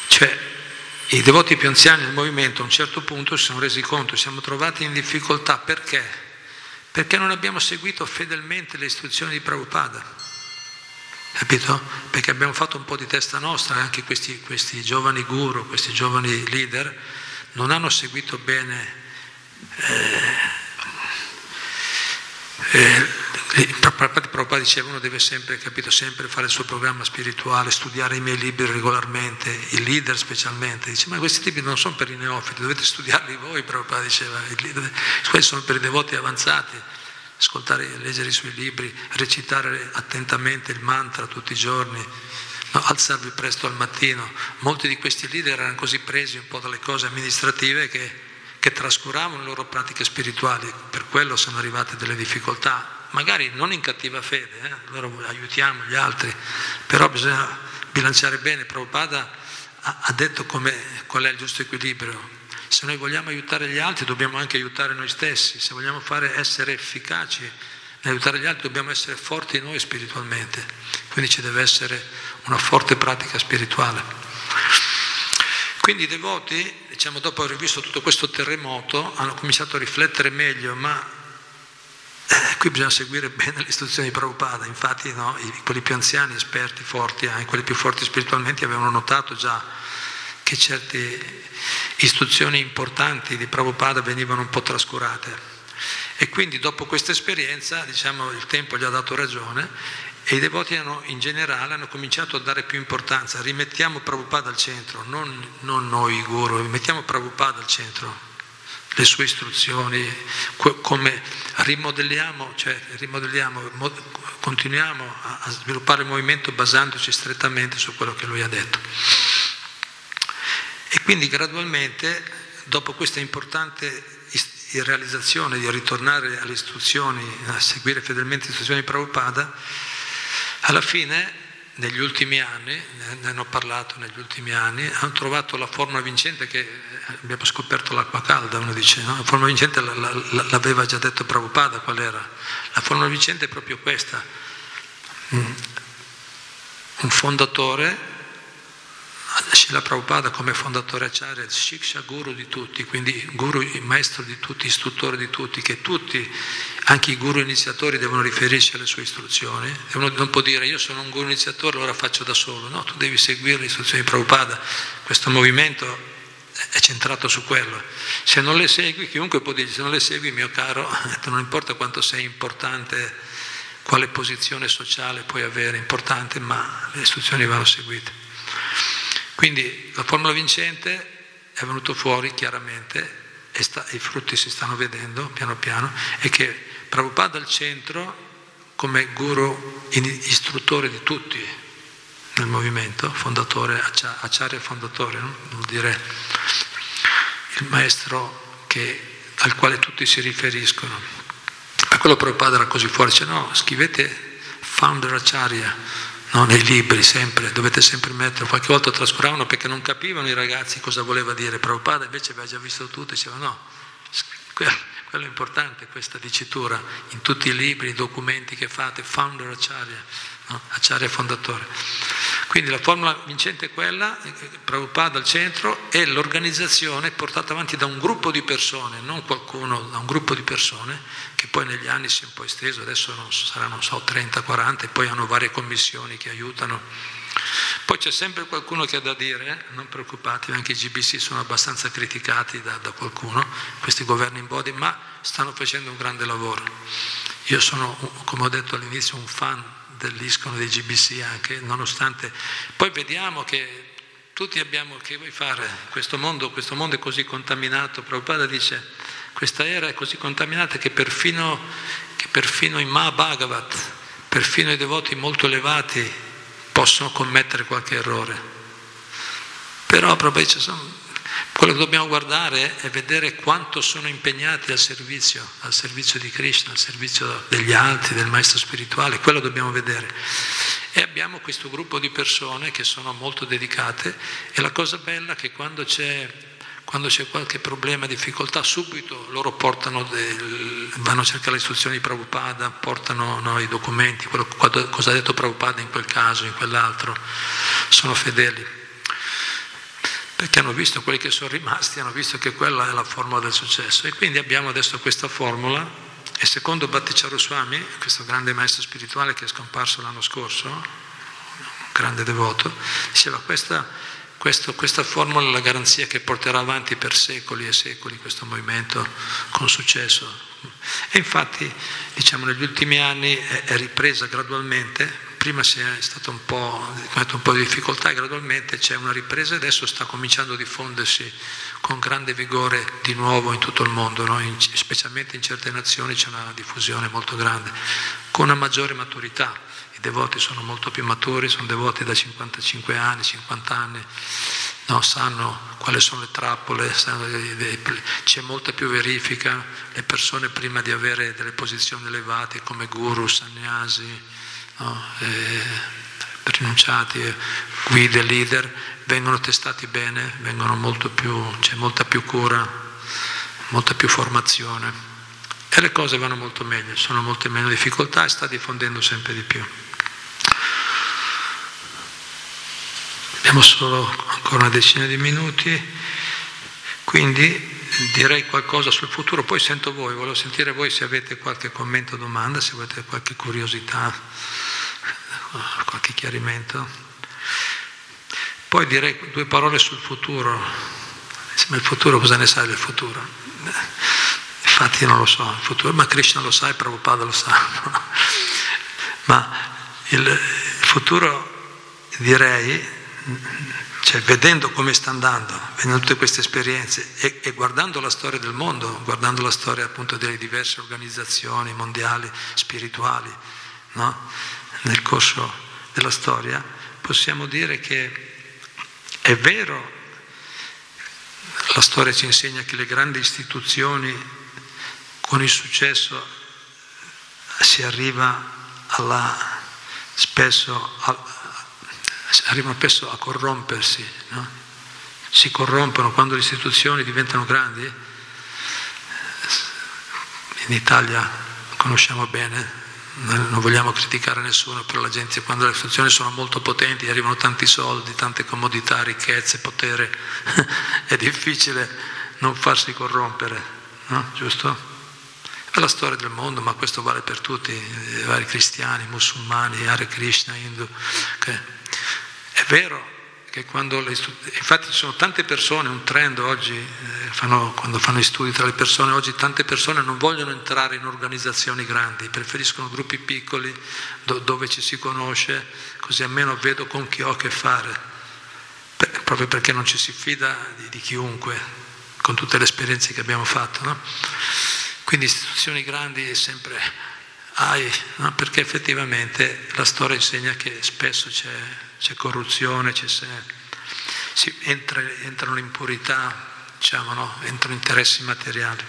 cioè i devoti più anziani del movimento a un certo punto si sono resi conto, siamo trovati in difficoltà perché? Perché non abbiamo seguito fedelmente le istruzioni di Prabhupada, capito? Perché abbiamo fatto un po' di testa nostra, anche questi, questi giovani guru, questi giovani leader non hanno seguito bene eh, eh, Prabhupada diceva uno deve sempre, capito, sempre fare il suo programma spirituale, studiare i miei libri regolarmente, i leader specialmente. Dice, ma questi libri non sono per i neofiti, dovete studiarli voi, Prabhupada diceva, questi sono per i devoti avanzati, ascoltare, leggere i suoi libri, recitare attentamente il mantra tutti i giorni, no, alzarvi presto al mattino. Molti di questi leader erano così presi un po' dalle cose amministrative che, che trascuravano le loro pratiche spirituali, per quello sono arrivate delle difficoltà magari non in cattiva fede, eh? allora aiutiamo gli altri, però bisogna bilanciare bene. Prabhupada ha, ha detto qual è il giusto equilibrio. Se noi vogliamo aiutare gli altri dobbiamo anche aiutare noi stessi, se vogliamo fare, essere efficaci nell'aiutare gli altri dobbiamo essere forti noi spiritualmente, quindi ci deve essere una forte pratica spirituale. Quindi i devoti, diciamo, dopo aver visto tutto questo terremoto, hanno cominciato a riflettere meglio, ma eh, qui bisogna seguire bene le istruzioni di Prabhupada, infatti no, quelli più anziani, esperti, forti, anche quelli più forti spiritualmente avevano notato già che certe istruzioni importanti di Prabhupada venivano un po' trascurate. E quindi dopo questa esperienza, diciamo, il tempo gli ha dato ragione e i devoti hanno, in generale hanno cominciato a dare più importanza, rimettiamo Prabhupada al centro, non, non noi guru, rimettiamo Prabhupada al centro, le sue istruzioni, come rimodelliamo, cioè rimodelliamo continuiamo a sviluppare il movimento basandoci strettamente su quello che lui ha detto. E quindi gradualmente, dopo questa importante realizzazione di ritornare alle istruzioni, a seguire fedelmente le istruzioni di Prabhupada, alla fine negli ultimi anni, ne hanno parlato negli ultimi anni, hanno trovato la formula vincente che abbiamo scoperto l'acqua calda, uno dice, no? la formula vincente l'aveva già detto Prabhupada qual era. La formula vincente è proprio questa. Mm. Un fondatore Srila Prabhupada come fondatore Acharya, il Shiksha guru di tutti, quindi guru, maestro di tutti, istruttore di tutti, che tutti, anche i guru iniziatori devono riferirsi alle sue istruzioni. E uno non può dire io sono un guru iniziatore, allora faccio da solo. No, tu devi seguire le istruzioni di Prabhupada. Questo movimento è centrato su quello. Se non le segui, chiunque può dire, se non le segui, mio caro, non importa quanto sei importante, quale posizione sociale puoi avere, importante, ma le istruzioni vanno seguite. Quindi la formula vincente è venuto fuori chiaramente e sta, i frutti si stanno vedendo piano piano e che Prabhupada al centro come guru istruttore di tutti nel movimento, fondatore, Acciaria fondatore, no? vuol dire il maestro che, al quale tutti si riferiscono. Per quello Prabhupada era così fuori, dice no, scrivete founder Acharya, no, nei libri sempre, dovete sempre metterlo. Qualche volta trascuravano perché non capivano i ragazzi cosa voleva dire. Prabhupada invece aveva già visto tutto e diceva no, quello è importante, questa dicitura, in tutti i libri, i documenti che fate, founder Acharya, no? Acharya fondatore. Quindi la formula vincente è quella, Prabhupada al centro, e l'organizzazione portata avanti da un gruppo di persone, non qualcuno, da un gruppo di persone, che poi negli anni si è un po' esteso, adesso non saranno, non so, 30, 40, e poi hanno varie commissioni che aiutano. Poi c'è sempre qualcuno che ha da dire, eh? non preoccupatevi, anche i GBC sono abbastanza criticati da, da qualcuno, questi governi in body, ma stanno facendo un grande lavoro. Io sono, come ho detto all'inizio, un fan dell'ISCON dei GBC anche, nonostante... Poi vediamo che tutti abbiamo, che vuoi fare? Questo mondo, questo mondo è così contaminato, Prabhupada dice, questa era è così contaminata che perfino, che perfino i Mahabhagavat, perfino i devoti molto elevati possono commettere qualche errore. Però Prabhupada dice, sono, quello che dobbiamo guardare è vedere quanto sono impegnati al servizio, al servizio di Krishna, al servizio degli altri, del maestro spirituale, quello dobbiamo vedere. E abbiamo questo gruppo di persone che sono molto dedicate e la cosa bella è che quando c'è, quando c'è qualche problema, difficoltà, subito loro portano, del, vanno a cercare le istruzioni di Prabhupada, portano no, i documenti, quello, cosa ha detto Prabhupada in quel caso, in quell'altro, sono fedeli perché hanno visto quelli che sono rimasti, hanno visto che quella è la formula del successo. E quindi abbiamo adesso questa formula e secondo Bhatticharu Swami, questo grande maestro spirituale che è scomparso l'anno scorso, un grande devoto, diceva questa, questo, questa formula è la garanzia che porterà avanti per secoli e secoli questo movimento con successo. E infatti, diciamo, negli ultimi anni è ripresa gradualmente, prima c'è stato un po', un po' di difficoltà e gradualmente c'è una ripresa e adesso sta cominciando a diffondersi con grande vigore di nuovo in tutto il mondo, no? in, specialmente in certe nazioni c'è una diffusione molto grande, con una maggiore maturità. I devoti sono molto più maturi, sono devoti da 55 anni, 50 anni, no? sanno quali sono le trappole, c'è molta più verifica, le persone prima di avere delle posizioni elevate come guru, sannyasi, no? eh, rinunciati, guide, leader, vengono testati bene, c'è molta più cura, molta più formazione e le cose vanno molto meglio, sono molte meno difficoltà e sta diffondendo sempre di più. Abbiamo solo ancora una decina di minuti, quindi direi qualcosa sul futuro, poi sento voi, volevo sentire voi se avete qualche commento o domanda, se avete qualche curiosità, qualche chiarimento. Poi direi due parole sul futuro. Ma il futuro cosa ne sai del futuro? Infatti non lo so, il futuro, ma Krishna lo sa e Prabhupada lo sa. Ma il futuro direi cioè, vedendo come sta andando, vedendo tutte queste esperienze e, e, guardando la storia del mondo, guardando la storia appunto delle diverse organizzazioni mondiali, spirituali, no? Nel corso della storia, possiamo dire che è vero, la storia ci insegna che le grandi istituzioni con il successo si arriva alla, spesso a, arrivano spesso a corrompersi, no? si corrompono quando le istituzioni diventano grandi. In Italia conosciamo bene, non vogliamo criticare nessuno, però la gente quando le istituzioni sono molto potenti, arrivano tanti soldi, tante comodità, ricchezze, potere, è difficile non farsi corrompere, no? giusto? È la storia del mondo, ma questo vale per tutti, i vari cristiani, musulmani, Hare Krishna, Hindu. Okay? È vero che quando le infatti ci sono tante persone, un trend oggi, eh, fanno, quando fanno gli studi tra le persone, oggi tante persone non vogliono entrare in organizzazioni grandi, preferiscono gruppi piccoli do, dove ci si conosce, così almeno vedo con chi ho a che fare, per, proprio perché non ci si fida di, di, chiunque, con tutte le esperienze che abbiamo fatto. No? Quindi istituzioni grandi è sempre, sai, no? perché effettivamente la storia insegna che spesso c'è, c'è corruzione, c'è, si entra, entrano impurità, diciamo, no? entrano interessi materiali.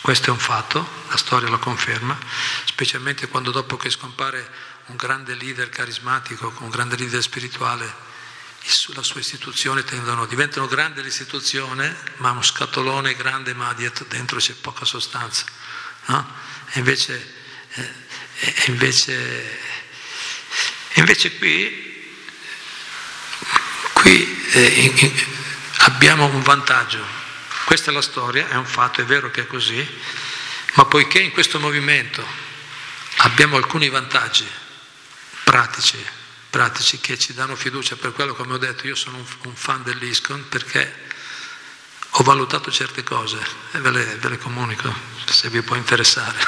Questo è un fatto, la storia lo conferma, specialmente quando dopo che scompare un grande leader carismatico, un grande leader spirituale, la sua istituzione tendono, diventano grande l'istituzione, ma uno scatolone grande, ma dietro, dentro c'è poca sostanza. No? E invece, eh, invece, invece qui, qui eh, abbiamo un vantaggio. Questa è la storia, è un fatto, è vero che è così, ma poiché in questo movimento abbiamo alcuni vantaggi pratici, pratici che ci danno fiducia, per quello come ho detto io sono un, un fan dell'ISCON perché ho valutato certe cose e ve le, ve le comunico se vi può interessare.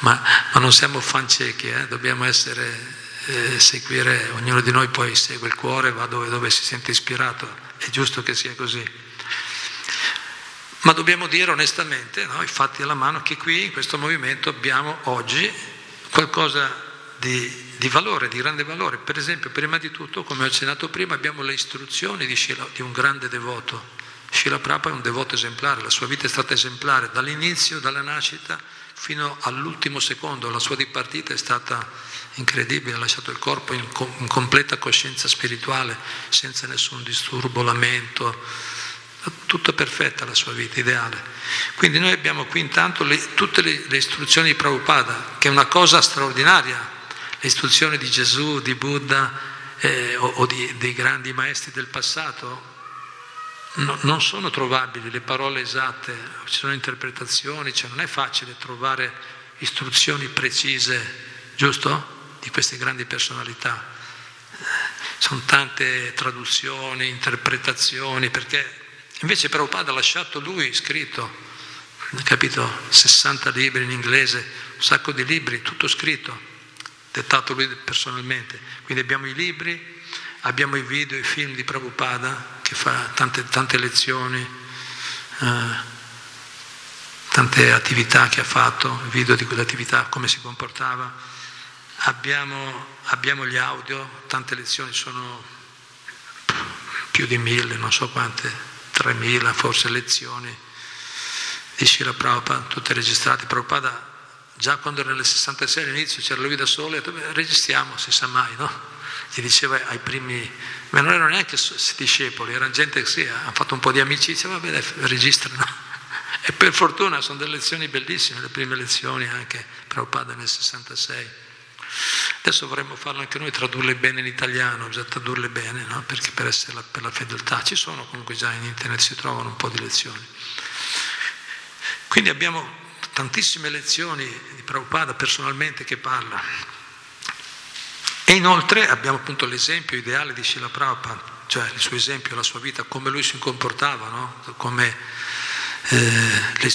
ma, ma, non siamo fan ciechi, eh? dobbiamo essere, eh, seguire, ognuno di noi poi segue il cuore, va dove, dove si sente ispirato, è giusto che sia così. Ma dobbiamo dire onestamente, no, i fatti alla mano, che qui in questo movimento abbiamo oggi qualcosa di, di, valore, di grande valore. Per esempio, prima di tutto, come ho accennato prima, abbiamo le istruzioni di, Shila, di un grande devoto. Shila Prabhupada è un devoto esemplare, la sua vita è stata esemplare dall'inizio, dalla nascita fino all'ultimo secondo. La sua dipartita è stata incredibile, ha lasciato il corpo in, in completa coscienza spirituale, senza nessun disturbo, lamento, tutta perfetta la sua vita, ideale. Quindi noi abbiamo qui intanto le, tutte le, le, istruzioni di Prabhupada, che è una cosa straordinaria, le istruzioni di Gesù, di Buddha eh, o, o di, dei grandi maestri del passato no, non sono trovabili le parole esatte, ci sono interpretazioni, cioè non è facile trovare istruzioni precise, giusto? Di queste grandi personalità. Sono tante traduzioni, interpretazioni, perché invece Prabhupada ha lasciato lui scritto, capito, 60 libri in inglese, un sacco di libri, tutto scritto dettato lui personalmente. Quindi abbiamo i libri, abbiamo i video, i film di Prabhupada che fa tante, tante lezioni, eh, tante attività che ha fatto, video di quelle attività, come si comportava. Abbiamo, abbiamo gli audio, tante lezioni, sono più di mille, non so quante, tremila forse lezioni di Shila Prabhupada, tutte registrate. Prabhupada Già quando era nel 66 all'inizio c'era lui da solo e registriamo, si sa mai, no? Gli diceva ai primi, ma non erano neanche discepoli, erano gente che sì, hanno fatto un po' di amicizia, vabbè, dai, registrano. E per fortuna sono delle lezioni bellissime, le prime lezioni anche Prabhupada nel 66. Adesso vorremmo farlo anche noi, tradurle bene in italiano, già tradurle bene, no? perché per la, per la fedeltà ci sono comunque già in internet, si trovano un po' di lezioni. Quindi abbiamo tantissime lezioni di Prabhupada personalmente che parla. E inoltre abbiamo appunto l'esempio ideale di Srila Prabhupada, cioè il suo esempio, la sua vita, come lui si comportava, no? come eh, le,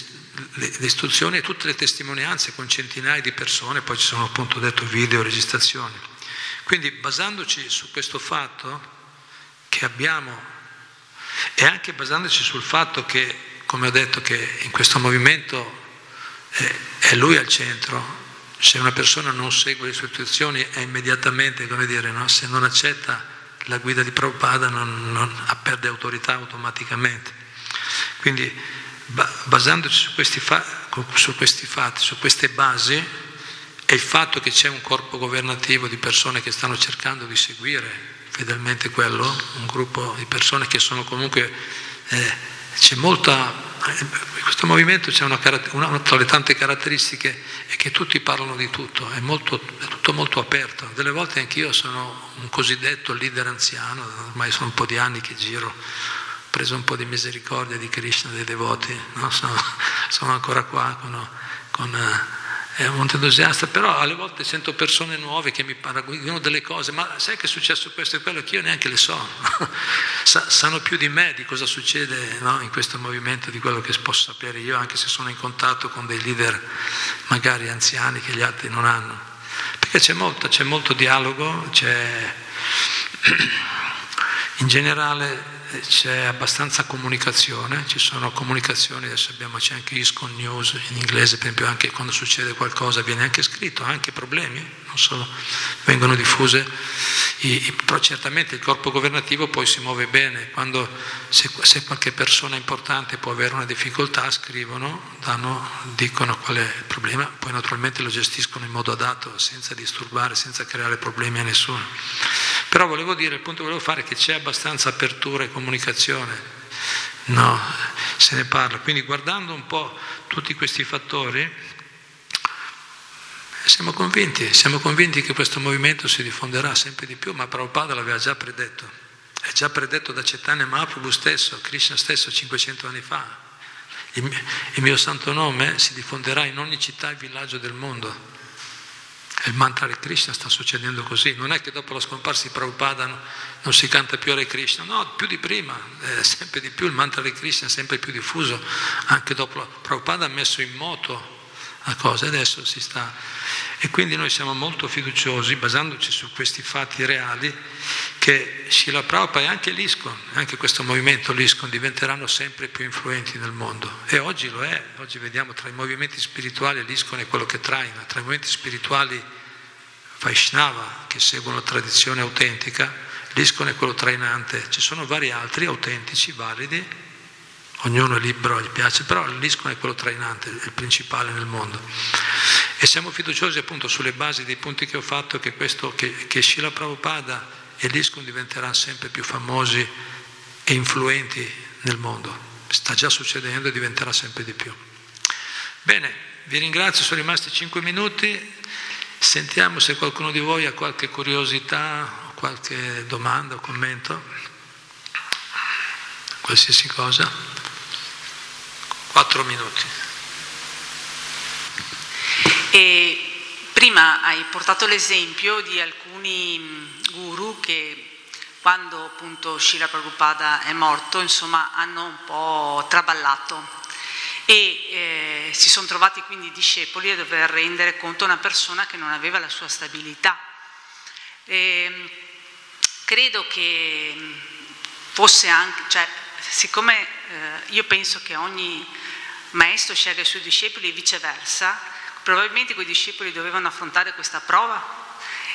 le, istruzioni e tutte le testimonianze con centinaia di persone, poi ci sono appunto detto video, registrazioni. Quindi basandoci su questo fatto che abbiamo e anche basandoci sul fatto che, come ho detto, che in questo movimento è lui al centro. Se una persona non segue le sue istruzioni è immediatamente, come dire, no? se non accetta la guida di Prabhupada non, non, perde autorità automaticamente. Quindi basandoci su questi, fa, su questi fatti, su queste basi, e il fatto che c'è un corpo governativo di persone che stanno cercando di seguire fedelmente quello, un gruppo di persone che sono comunque, eh, c'è molta in questo movimento c'è una, una, tra le tante caratteristiche è che tutti parlano di tutto, è, molto, è tutto molto aperto. Delle volte anch'io sono un cosiddetto leader anziano, ormai sono un po' di anni che giro, preso un po' di misericordia di Krishna, dei devoti, no? sono, sono, ancora qua con, con è molto entusiasta, però alle volte sento persone nuove che mi parlano delle cose, ma sai che è successo questo e quello che io neanche le so, sanno più di me di cosa succede no, in questo movimento, di quello che posso sapere io, anche se sono in contatto con dei leader magari anziani che gli altri non hanno, perché c'è molto, c'è molto dialogo, c'è in generale c'è abbastanza comunicazione, ci sono comunicazioni, adesso abbiamo, c'è anche ISCON News in inglese, per esempio anche quando succede qualcosa viene anche scritto, anche problemi, solo vengono diffuse, I, però certamente il corpo governativo poi si muove bene, quando se, se qualche persona importante può avere una difficoltà scrivono, danno, dicono qual è il problema, poi naturalmente lo gestiscono in modo adatto, senza disturbare, senza creare problemi a nessuno. Però volevo dire, il punto che volevo fare è che c'è abbastanza apertura e comunicazione, no, se ne parla. Quindi guardando un po' tutti questi fattori, siamo convinti, siamo convinti che questo movimento si diffonderà sempre di più, ma Prabhupada l'aveva già predetto, è già predetto da Chaitanya Mahaprabhu stesso, Krishna stesso 500 anni fa. Il mio, il mio santo nome si diffonderà in ogni città e villaggio del mondo. Il mantra di Krishna sta succedendo così, non è che dopo la scomparsa di Prabhupada non si canta più Hare Krishna, no, più di prima, eh, sempre di più il mantra di Krishna è sempre più diffuso, anche dopo Prabhupada ha messo in moto la cosa, adesso si sta. E quindi noi siamo molto fiduciosi, basandoci su questi fatti reali, che Srila Prabhupada e anche l'ISCON, anche questo movimento l'ISCON, diventeranno sempre più influenti nel mondo. E oggi lo è, oggi vediamo tra i movimenti spirituali l'ISCON è quello che traina, tra i movimenti spirituali Vaishnava, che seguono tradizione autentica, l'ISCON è quello trainante, ci sono vari altri autentici, validi, ognuno è libero, gli piace, però l'ISCON è quello trainante, è il principale nel mondo. E siamo fiduciosi appunto sulle basi dei punti che ho fatto che, questo, che, che Shila Prabhupada e l'ISCON diventeranno sempre più famosi e influenti nel mondo. Sta già succedendo e diventerà sempre di più. Bene, vi ringrazio, sono rimasti cinque minuti. Sentiamo se qualcuno di voi ha qualche curiosità qualche domanda o commento, qualsiasi cosa. Quattro minuti. E prima hai portato l'esempio di alcuni guru che quando appunto Shila Prabhupada è morto, insomma, hanno un po' traballato e eh, si sono trovati quindi discepoli a dover rendere conto a una persona che non aveva la sua stabilità. E, credo che fosse anche, cioè, siccome eh, io penso che ogni maestro sceglie i suoi discepoli e viceversa, Probabilmente quei discepoli dovevano affrontare questa prova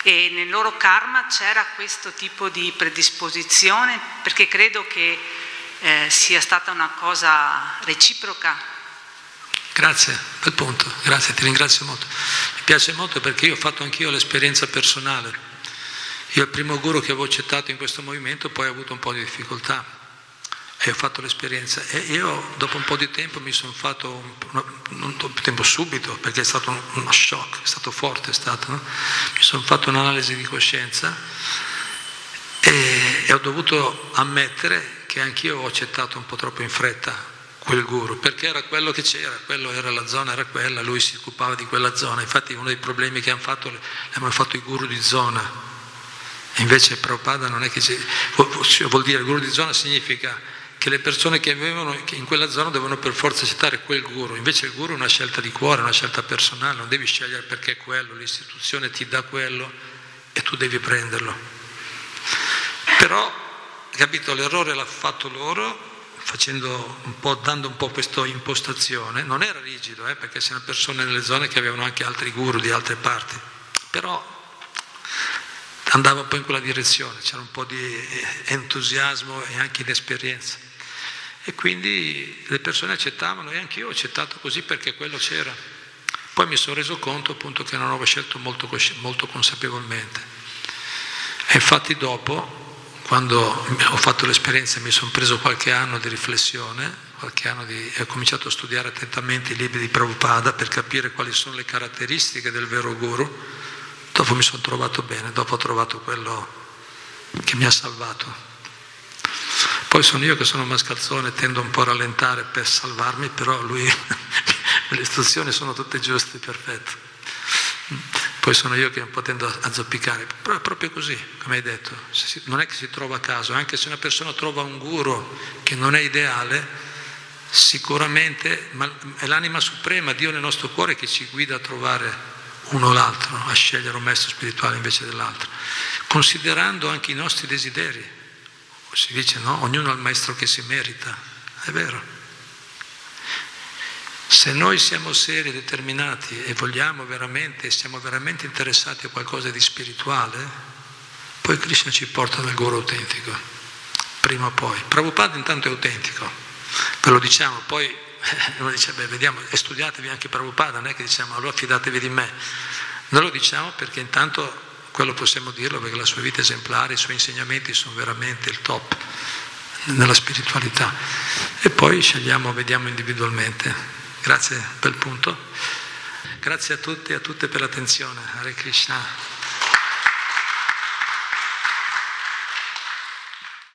e nel loro karma c'era questo tipo di predisposizione perché credo che eh, sia stata una cosa reciproca. Grazie, bel punto, grazie, ti ringrazio molto. Mi piace molto perché io ho fatto anch'io l'esperienza personale. Io il primo guru che avevo accettato in questo movimento poi ho avuto un po' di difficoltà e ho fatto l'esperienza e io dopo un po' di tempo mi sono fatto, non tempo subito perché è stato uno shock, è stato forte, è stato, no? mi sono fatto un'analisi di coscienza e, e ho dovuto ammettere che anch'io ho accettato un po' troppo in fretta quel guru, perché era quello che c'era, quello era la zona, era quella, lui si occupava di quella zona. Infatti uno dei problemi che hanno fatto, hanno fatto i guru di zona. Invece Prabhupada non è che ci, vuol dire guru di zona significa che le persone che vivevano in quella zona devono per forza accettare quel guru, invece il guru è una scelta di cuore, una scelta personale, non devi scegliere perché è quello, l'istituzione ti dà quello e tu devi prenderlo. Però, capito, l'errore l'ha fatto loro, un dando un po' questa impostazione, non era rigido, eh, perché c'erano persone nelle zone che avevano anche altri guru di altre parti, però andava un po' in quella direzione, c'era un po' di entusiasmo e anche di esperienza. E quindi le persone accettavano e anche io ho accettato così perché quello c'era. Poi mi sono reso conto appunto che non avevo scelto molto, molto consapevolmente. E infatti dopo, quando ho fatto l'esperienza, mi sono preso qualche anno di riflessione, qualche anno di, e ho cominciato a studiare attentamente i libri di Prabhupada per capire quali sono le caratteristiche del vero guru. Dopo mi sono trovato bene, dopo ho trovato quello che mi ha salvato. Poi sono io che sono mascalzone, tendo un po' a rallentare per salvarmi, però lui, le istruzioni sono tutte giuste, perfette. Poi sono io che un po' tendo a zoppicare, però è proprio così, come hai detto, non è che si trova a caso, anche se una persona trova un guru che non è ideale, sicuramente è l'anima suprema, Dio nel nostro cuore che ci guida a trovare uno o l'altro, a scegliere un maestro spirituale invece dell'altro, considerando anche i nostri desideri si dice no, ognuno ha il maestro che si merita, è vero. Se noi siamo seri, determinati e vogliamo veramente, siamo veramente interessati a qualcosa di spirituale, poi Krishna ci porta dal guru autentico, prima o poi. Prabhupada intanto è autentico, ve lo diciamo, poi uno dice, beh, vediamo, e studiatevi anche Prabhupada, non è che diciamo, allora fidatevi di me. Noi lo diciamo perché intanto quello possiamo dirlo perché la sua vita esemplare, i suoi insegnamenti sono veramente il top nella spiritualità. E poi scegliamo, vediamo individualmente. Grazie per il punto. Grazie a tutti e a tutte per l'attenzione. Hare Krishna.